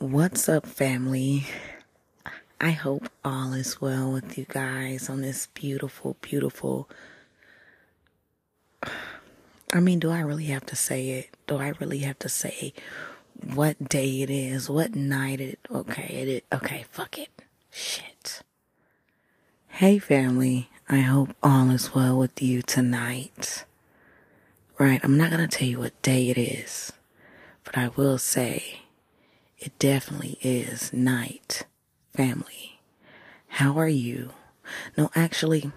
What's up, family? I hope all is well with you guys on this beautiful, beautiful. I mean, do I really have to say it? Do I really have to say what day it is? What night it? Okay, it is. Okay, fuck it. Shit. Hey, family. I hope all is well with you tonight. Right, I'm not gonna tell you what day it is, but I will say it definitely is night, family. How are you? No, actually,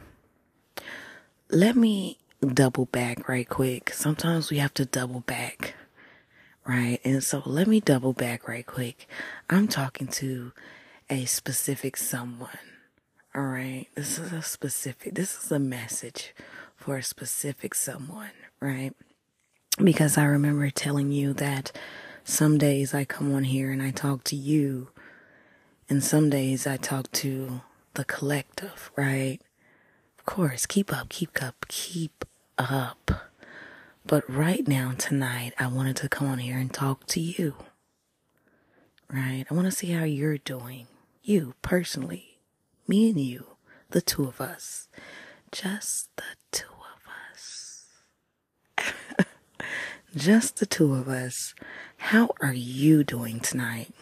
let me double back right quick. Sometimes we have to double back, right? And so let me double back right quick. I'm talking to a specific someone. All right. This is a specific, this is a message for a specific someone, right? Because I remember telling you that some days I come on here and I talk to you, and some days I talk to the collective, right? Of course, keep up, keep up, keep up. But right now, tonight, I wanted to come on here and talk to you, right? I want to see how you're doing. You, personally. Me and you. The two of us. Just the two of us. Just the two of us. How are you doing tonight?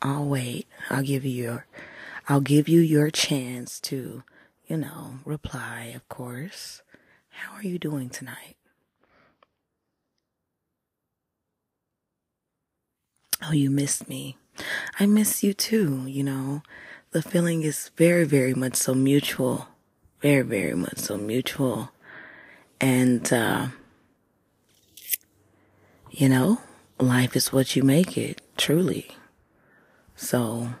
I'll wait. I'll give you your I'll give you your chance to, you know, reply, of course. How are you doing tonight? Oh, you missed me. I miss you too, you know. The feeling is very, very much so mutual. Very, very much so mutual. And, uh, you know, life is what you make it, truly. So,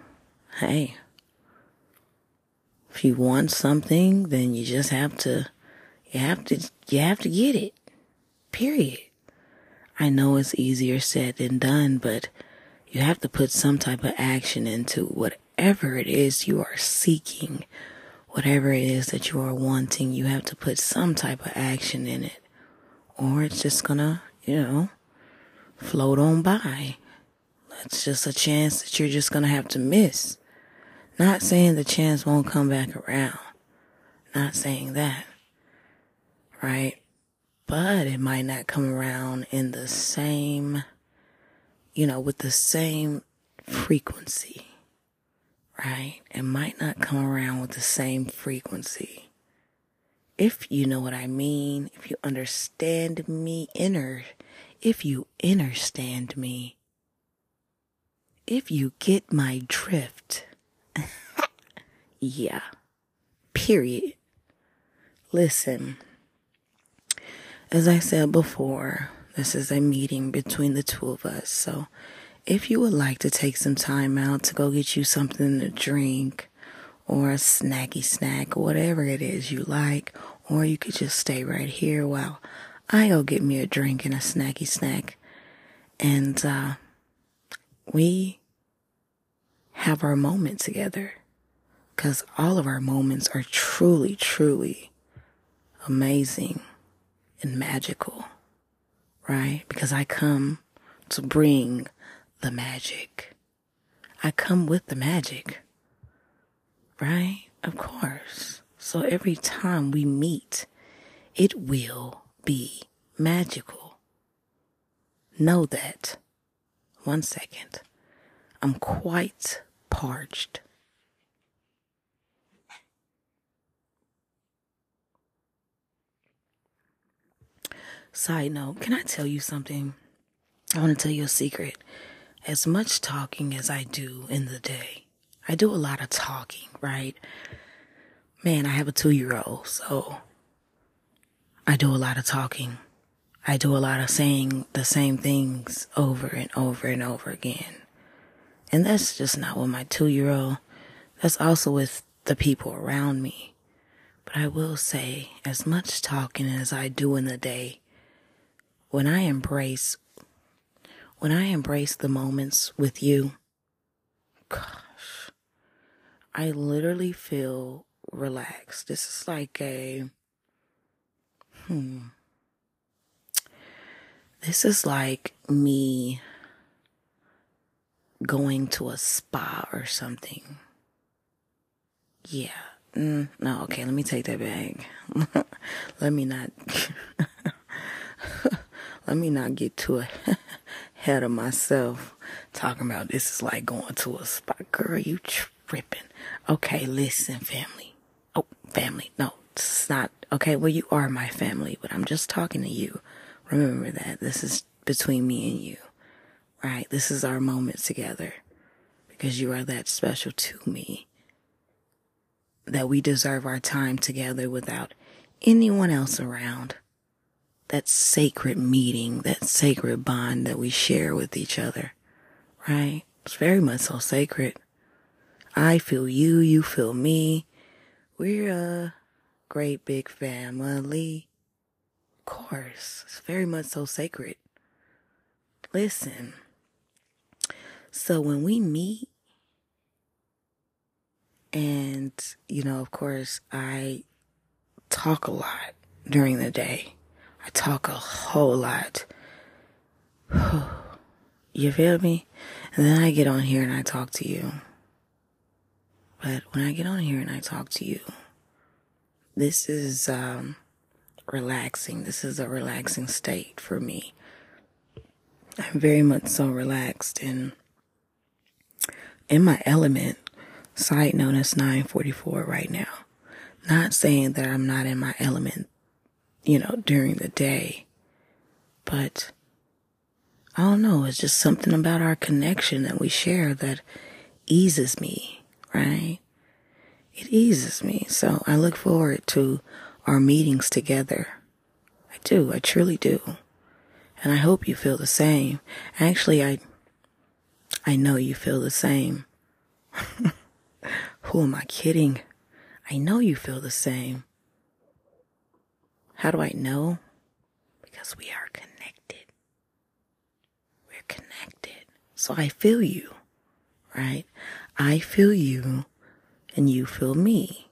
hey, if you want something, then you just have to, you have to, you have to get it. Period. I know it's easier said than done, but you have to put some type of action into whatever it is you are seeking, whatever it is that you are wanting. You have to put some type of action in it, or it's just gonna, you know, float on by. That's just a chance that you're just gonna have to miss. Not saying the chance won't come back around. Not saying that. Right? But it might not come around in the same, you know, with the same frequency. Right? It might not come around with the same frequency. If you know what I mean, if you understand me inner if you understand me, if you get my drift. yeah. Period. Listen, as I said before, this is a meeting between the two of us. So if you would like to take some time out to go get you something to drink or a snacky snack, whatever it is you like, or you could just stay right here while I go get me a drink and a snacky snack. And uh, we have our moment together. Because all of our moments are truly, truly amazing and magical. Right? Because I come to bring the magic. I come with the magic. Right? Of course. So every time we meet, it will be magical. Know that. One second. I'm quite parched. Side note, can I tell you something? I want to tell you a secret. As much talking as I do in the day, I do a lot of talking, right? Man, I have a two year old, so I do a lot of talking. I do a lot of saying the same things over and over and over again. And that's just not with my two year old. That's also with the people around me. But I will say, as much talking as I do in the day, when I embrace, when I embrace the moments with you, gosh, I literally feel relaxed. This is like a, hmm. This is like me going to a spa or something. Yeah. Mm, no, okay, let me take that back. let me not let me not get too ahead of myself talking about this is like going to a spa. Girl, you tripping. Okay, listen, family. Oh, family. No, it's not okay, well you are my family, but I'm just talking to you. Remember that. This is between me and you. Right? This is our moment together. Because you are that special to me that we deserve our time together without anyone else around. That sacred meeting, that sacred bond that we share with each other, right? It's very much so sacred. I feel you, you feel me. We're a great big family. Of course, it's very much so sacred. Listen, so when we meet, and, you know, of course, I talk a lot during the day. I talk a whole lot. you feel me? And then I get on here and I talk to you. But when I get on here and I talk to you, this is um, relaxing. This is a relaxing state for me. I'm very much so relaxed and in my element Side note, it's 944 right now. Not saying that I'm not in my element, you know, during the day, but I don't know. It's just something about our connection that we share that eases me, right? It eases me. So I look forward to our meetings together. I do. I truly do. And I hope you feel the same. Actually, I, I know you feel the same. Who am I kidding? I know you feel the same. How do I know? Because we are connected. We're connected. So I feel you, right? I feel you and you feel me.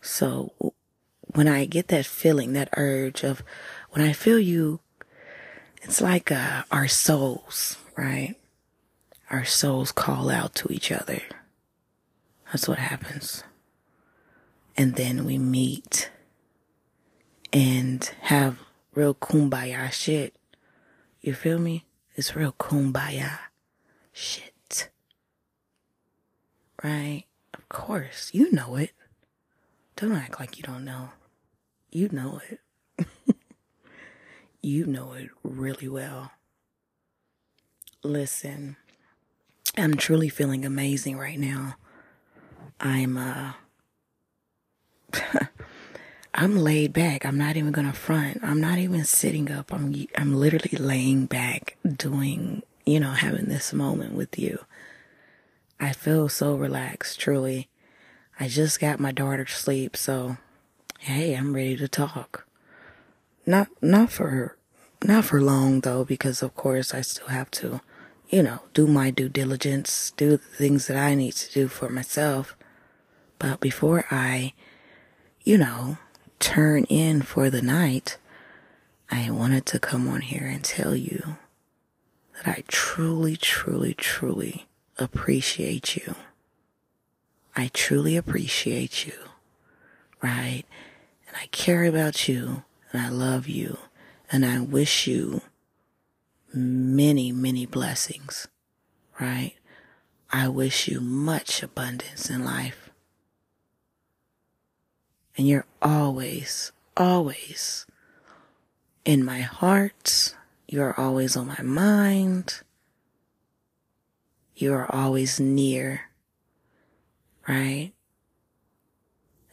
So when I get that feeling, that urge of when I feel you, it's like uh, our souls, right? our souls call out to each other. That's what happens. And then we meet and have real kumbaya shit. You feel me? It's real kumbaya shit. Right? Of course. You know it. Don't act like you don't know. You know it. you know it really well. Listen. I'm truly feeling amazing right now. I'm uh I'm laid back. I'm not even gonna front. I'm not even sitting up. I'm I'm literally laying back doing, you know, having this moment with you. I feel so relaxed, truly. I just got my daughter to sleep, so hey, I'm ready to talk. Not not for not for long though, because of course I still have to you know, do my due diligence, do the things that I need to do for myself. But before I, you know, turn in for the night, I wanted to come on here and tell you that I truly, truly, truly appreciate you. I truly appreciate you, right? And I care about you and I love you and I wish you many, many blessings, right? I wish you much abundance in life. And you're always, always in my heart. You're always on my mind. You are always near, right?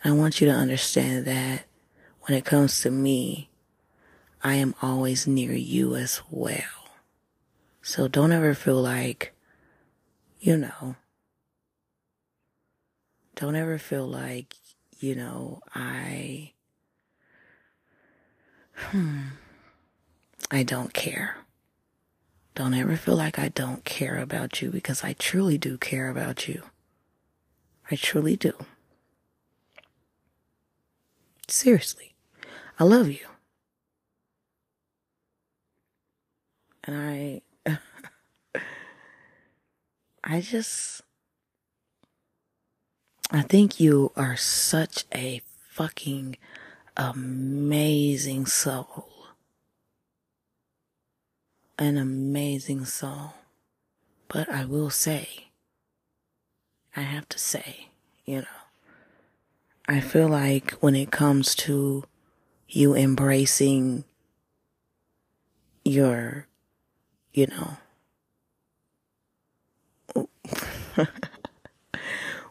I want you to understand that when it comes to me, I am always near you as well. So don't ever feel like, you know, don't ever feel like, you know, I, hmm, I don't care. Don't ever feel like I don't care about you because I truly do care about you. I truly do. Seriously, I love you. And I I just, I think you are such a fucking amazing soul. An amazing soul. But I will say, I have to say, you know, I feel like when it comes to you embracing your, you know,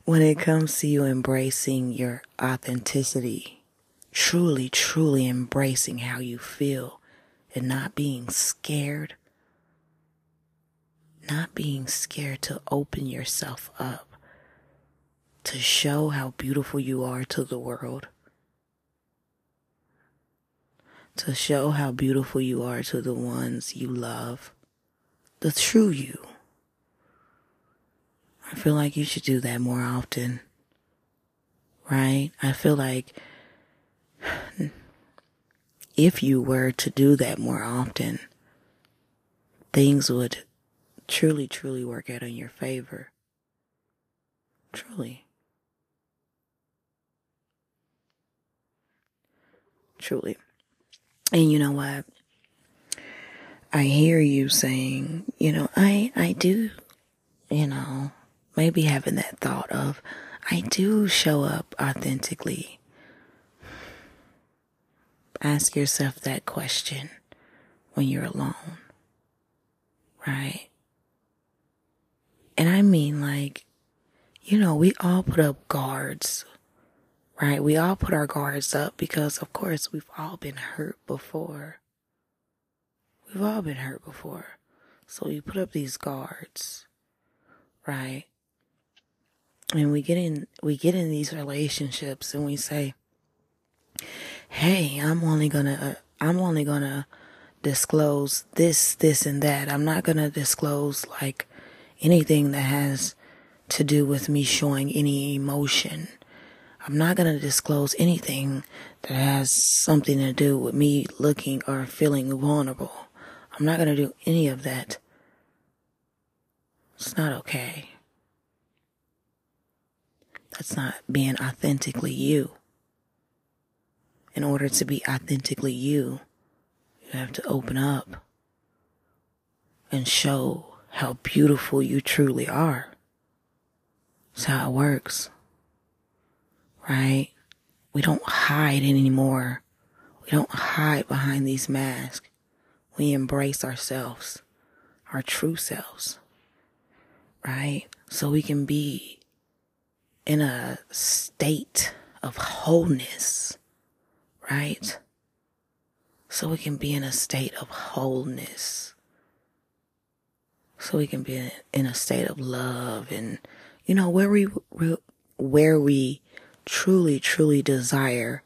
when it comes to you embracing your authenticity, truly, truly embracing how you feel and not being scared, not being scared to open yourself up, to show how beautiful you are to the world, to show how beautiful you are to the ones you love, the true you. I feel like you should do that more often. Right? I feel like if you were to do that more often, things would truly, truly work out in your favor. Truly. Truly. And you know what? I hear you saying, you know, I, I do, you know, maybe having that thought of, I do show up authentically. Ask yourself that question when you're alone, right? And I mean, like, you know, we all put up guards, right? We all put our guards up because, of course, we've all been hurt before. We've all been hurt before. So we put up these guards, right? and we get in we get in these relationships and we say hey i'm only gonna uh, i'm only gonna disclose this this and that. I'm not gonna disclose like anything that has to do with me showing any emotion. I'm not gonna disclose anything that has something to do with me looking or feeling vulnerable. I'm not gonna do any of that. It's not okay. That's not being authentically you. In order to be authentically you, you have to open up and show how beautiful you truly are. That's how it works. Right? We don't hide anymore. We don't hide behind these masks. We embrace ourselves, our true selves. Right? So we can be in a state of wholeness, right? So we can be in a state of wholeness. So we can be in a state of love and, you know, where we, where we truly, truly desire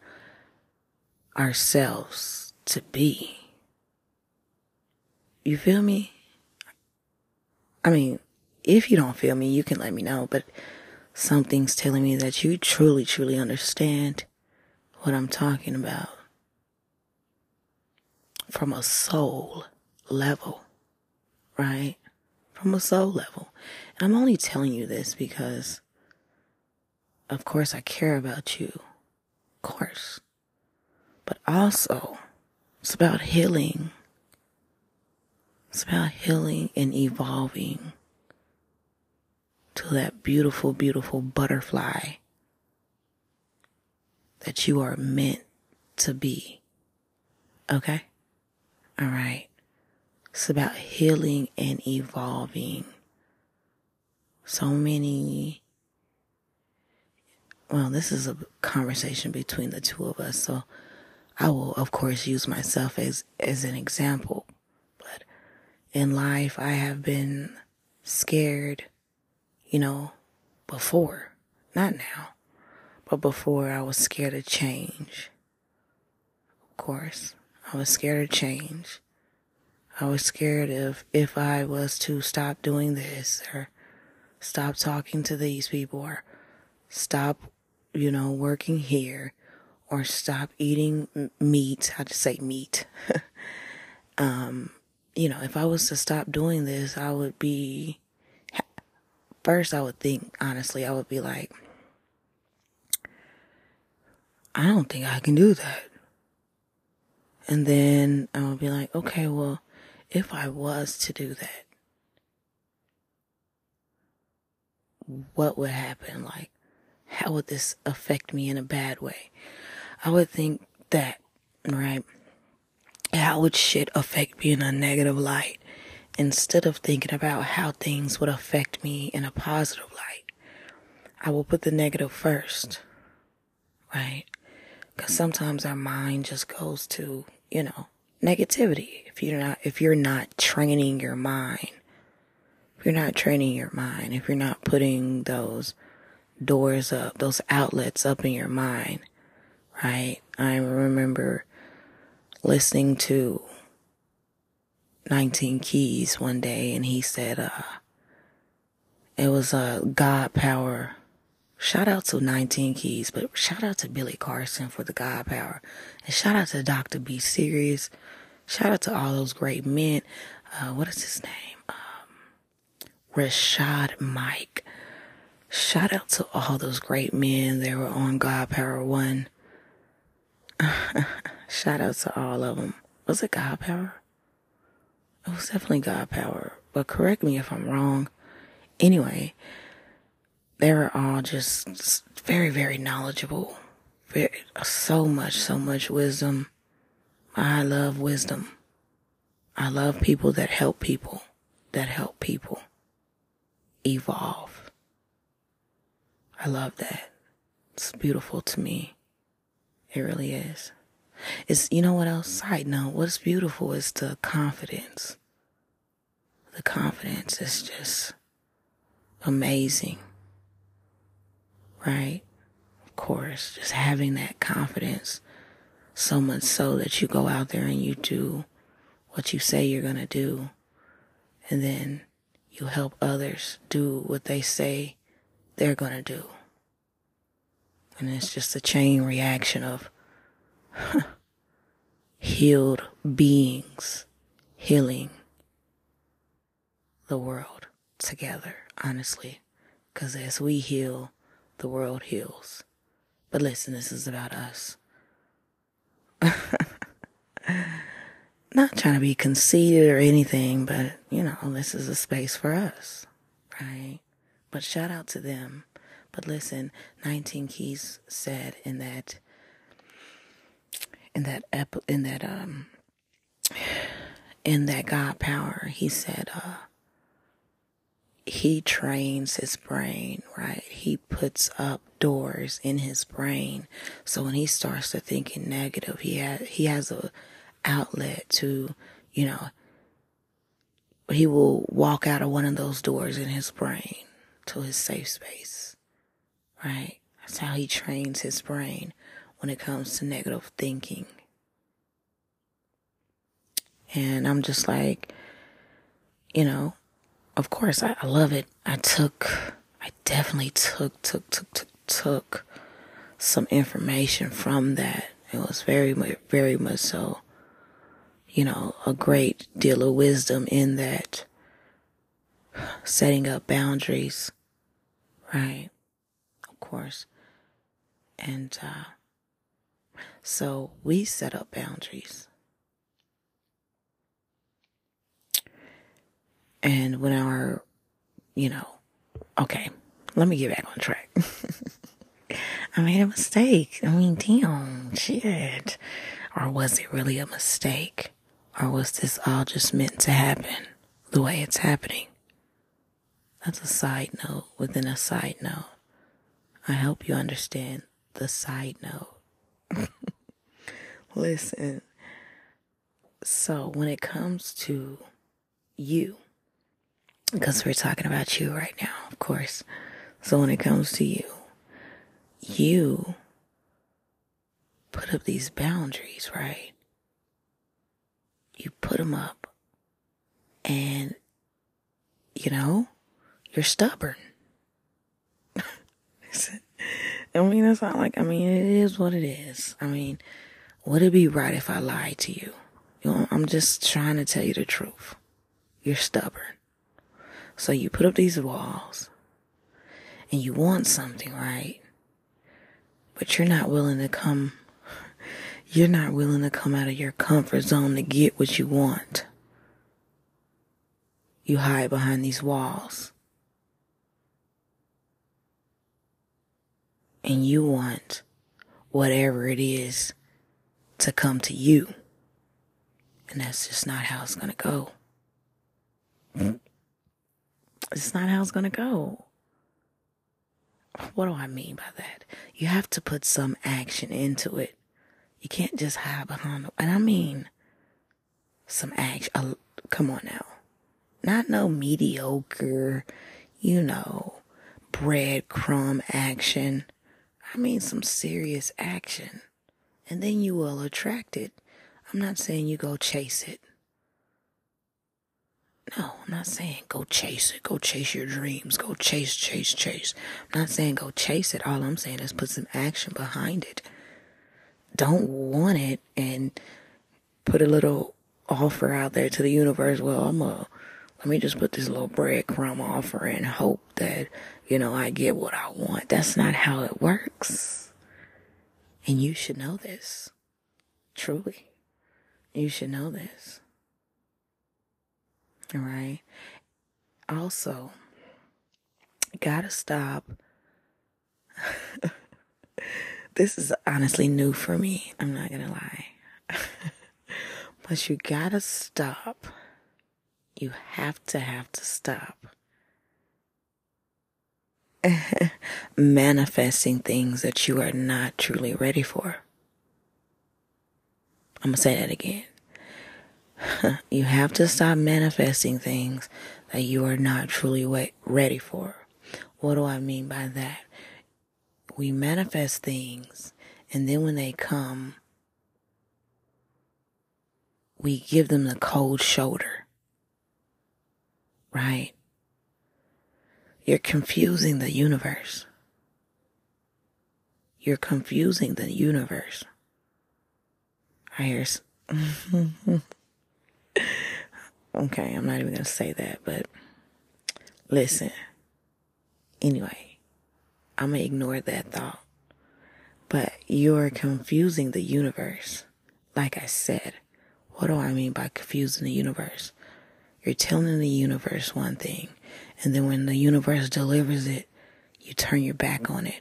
ourselves to be. You feel me? I mean, if you don't feel me, you can let me know, but something's telling me that you truly, truly understand what I'm talking about from a soul level, right? From a soul level. And I'm only telling you this because, of course, I care about you. Of course. But also, it's about healing. It's about healing and evolving to that beautiful, beautiful butterfly that you are meant to be. Okay? All right. It's about healing and evolving. So many. Well, this is a conversation between the two of us, so I will, of course, use myself as, as an example. But in life, I have been scared you know, before, not now, but before I was scared of change. Of course, I was scared of change. I was scared of if I was to stop doing this or stop talking to these people or stop, you know, working here or stop eating meat. I just say meat. um, you know, if I was to stop doing this, I would be first I would think, honestly, I would be like, I don't think I can do that. And then I would be like, okay, well, if I was to do that, what would happen? Like, how would this affect me in a bad way? I would think that, right? How would shit affect me in a negative light? Instead of thinking about how things would affect me in a positive light, I will put the negative first, right? Because sometimes our mind just goes to, you know, negativity. If you're not, if you're not training your mind, if you're not training your mind, if you're not putting those doors up, those outlets up in your mind, right? I remember listening to 19 Keys one day and he said, uh, it was a uh, God power. Shout out to 19 Keys, but shout out to Billy Carson for the God power. And shout out to Dr. B Series. Shout out to all those great men. Uh, what is his name? Rashad Mike. Shout out to all those great men that were on God Power One. Shout out to all of them. Was it God Power? It was definitely God Power, but correct me if I'm wrong. Anyway, they were all just very, very knowledgeable. Very, so much, so much wisdom. I love wisdom. I love people that help people, that help people evolve. I love that. It's beautiful to me. It really is. It's, you know what else? Side note, what's beautiful is the confidence. The confidence is just amazing. Right? Of course, just having that confidence so much so that you go out there and you do what you say you're going to do. And then you help others do what they say they're going to do. And it's just a chain reaction of healed beings healing the world together, honestly. Because as we heal, the world heals. But listen, this is about us. not trying to be conceited or anything, but you know, this is a space for us, right? But shout out to them. But listen, 19 Keys said in that, in that, ep- in that, um, in that God power, he said, uh, he trains his brain, right? He puts up doors in his brain. So when he starts to thinking negative, he has, he has a, outlet to, you know, he will walk out of one of those doors in his brain to his safe space, right? That's how he trains his brain when it comes to negative thinking. And I'm just like, you know, of course I, I love it. I took, I definitely took, took, took, took, took some information from that. It was very, very much so you know, a great deal of wisdom in that setting up boundaries, right? Of course. And uh, so we set up boundaries. And when our, you know, okay, let me get back on track. I made a mistake. I mean, damn, shit. Or was it really a mistake? Or was this all just meant to happen the way it's happening? That's a side note within a side note. I hope you understand the side note. Listen, so when it comes to you, because we're talking about you right now, of course. So when it comes to you, you put up these boundaries, right? you put them up. And you know you're stubborn. I mean it's not like i mean it is what it is. I mean would it be right if i lied to you? You know i'm just trying to tell you the truth. You're stubborn so you put up these walls and you want something, right? But you're not willing to come, you're not willing to come out of your comfort zone to get what you want. You hide behind these walls. And you want whatever it is to come to you. And that's just not how it's going to go. It's not how it's going to go. What do I mean by that? You have to put some action into it. You can't just hide behind, and I mean some action. Uh, come on now. Not no mediocre, you know, breadcrumb action. I mean some serious action. And then you will attract it. I'm not saying you go chase it. No, I'm not saying go chase it. Go chase your dreams. Go chase, chase, chase. I'm not saying go chase it. All I'm saying is put some action behind it. Don't want it and put a little offer out there to the universe. Well, I'm a, let me just put this little breadcrumb offer and hope that, you know, I get what I want. That's not how it works. And you should know this. Truly. You should know this. Right? Also, gotta stop. this is honestly new for me. I'm not gonna lie. but you gotta stop. You have to have to stop. Manifesting things that you are not truly ready for. I'm gonna say that again. you have to stop manifesting things that you are not truly ready for. What do I mean by that? We manifest things, and then when they come, we give them the cold shoulder. Right? You're confusing the universe. You're confusing the universe. I hear. okay, I'm not even to say that, but listen. Anyway, I'm to ignore that thought. But you're confusing the universe. Like I said, what do I mean by confusing the universe? You're telling the universe one thing, and then when the universe delivers it, you turn your back on it.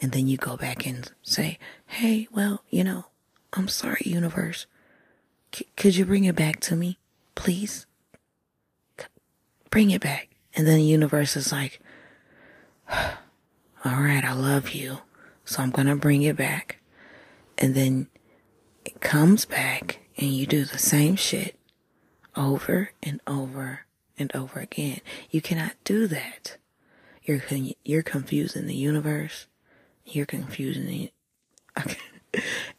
And then you go back and say, hey, well, you know, I'm sorry, universe. Could you bring it back to me, please? C- bring it back. And then the universe is like, all right, I love you. So I'm going to bring it back. And then it comes back and you do the same shit over and over and over again. You cannot do that. You're, you're confusing the universe. You're confusing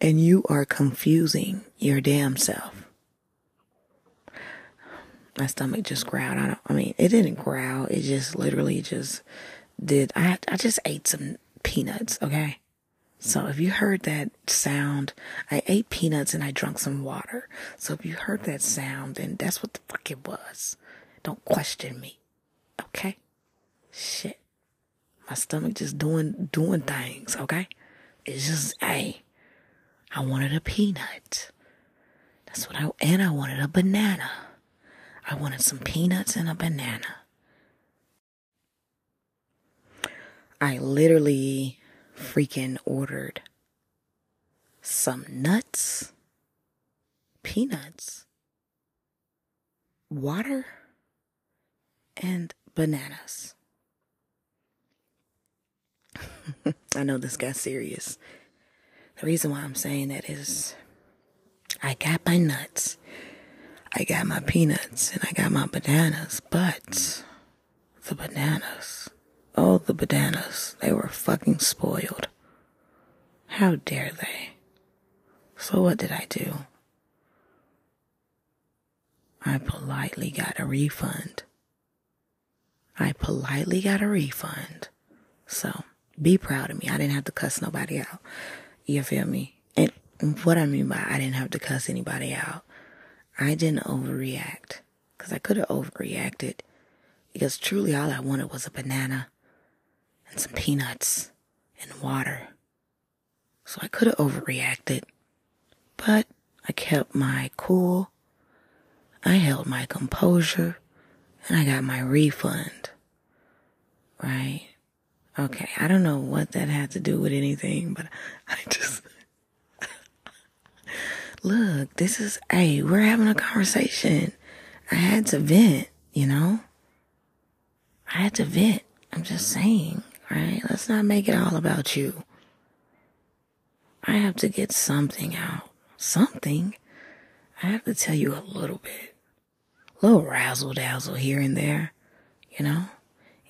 and you are confusing your damn self. My stomach just growled. I don't, I mean, it didn't growl. It just literally just did. I, I just ate some peanuts. Okay. So if you heard that sound, I ate peanuts and I drank some water. So if you heard that sound, then that's what the fuck it was. Don't question me. Okay? Shit. My stomach just doing, doing things. Okay? It's just, hey, I wanted a peanut. That's what I, and I wanted a banana. I wanted some peanuts and a banana. I literally freaking ordered some nuts, peanuts, water, and bananas. I know this got serious. The reason why I'm saying that is I got my nuts, I got my peanuts, and I got my bananas, but the bananas, oh, the bananas, they were fucking spoiled. How dare they? So what did I do? I politely got a refund. I politely got a refund. So be proud of me. I didn't have to cuss nobody out. You feel me? And what I mean by I didn't have to cuss anybody out, I didn't overreact because I could have overreacted. Because truly all I wanted was a banana and some peanuts and water. So I could have overreacted, but I kept my cool. I held my composure and I got my refund. Right? Okay, I don't know what that had to do with anything, but I just. Look, this is, hey, we're having a conversation. I had to vent, you know? I had to vent. I'm just saying, right? Let's not make it all about you. I have to get something out. Something. I have to tell you a little bit. A little razzle dazzle here and there, you know?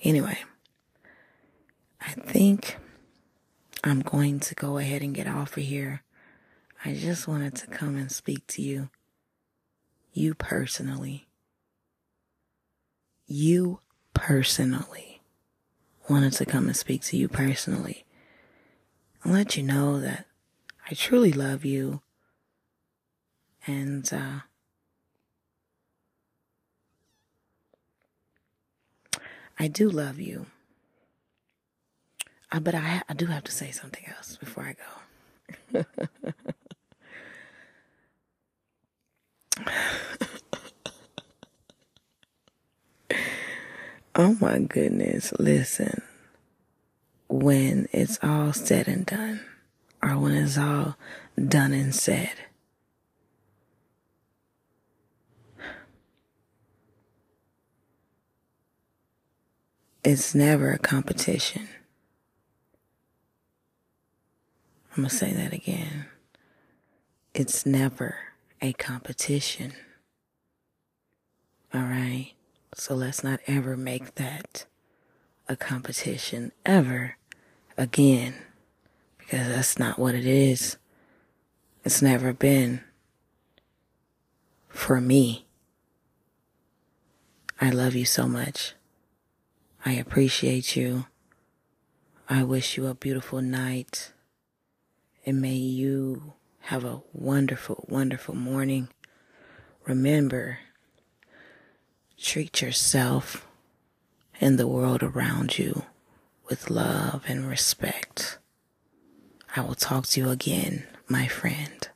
Anyway, I think I'm going to go ahead and get off of here. I just wanted to come and speak to you. You personally. You personally. Wanted to come and speak to you personally. And let you know that I truly love you. And, uh, I do love you. Uh, but I, I do have to say something else before I go. oh my goodness. Listen, when it's all said and done, or when it's all done and said, it's never a competition. I'm going to say that again. It's never a competition. All right. So let's not ever make that a competition ever again because that's not what it is. It's never been for me. I love you so much. I appreciate you. I wish you a beautiful night. And may you have a wonderful, wonderful morning. Remember, treat yourself and the world around you with love and respect. I will talk to you again, my friend.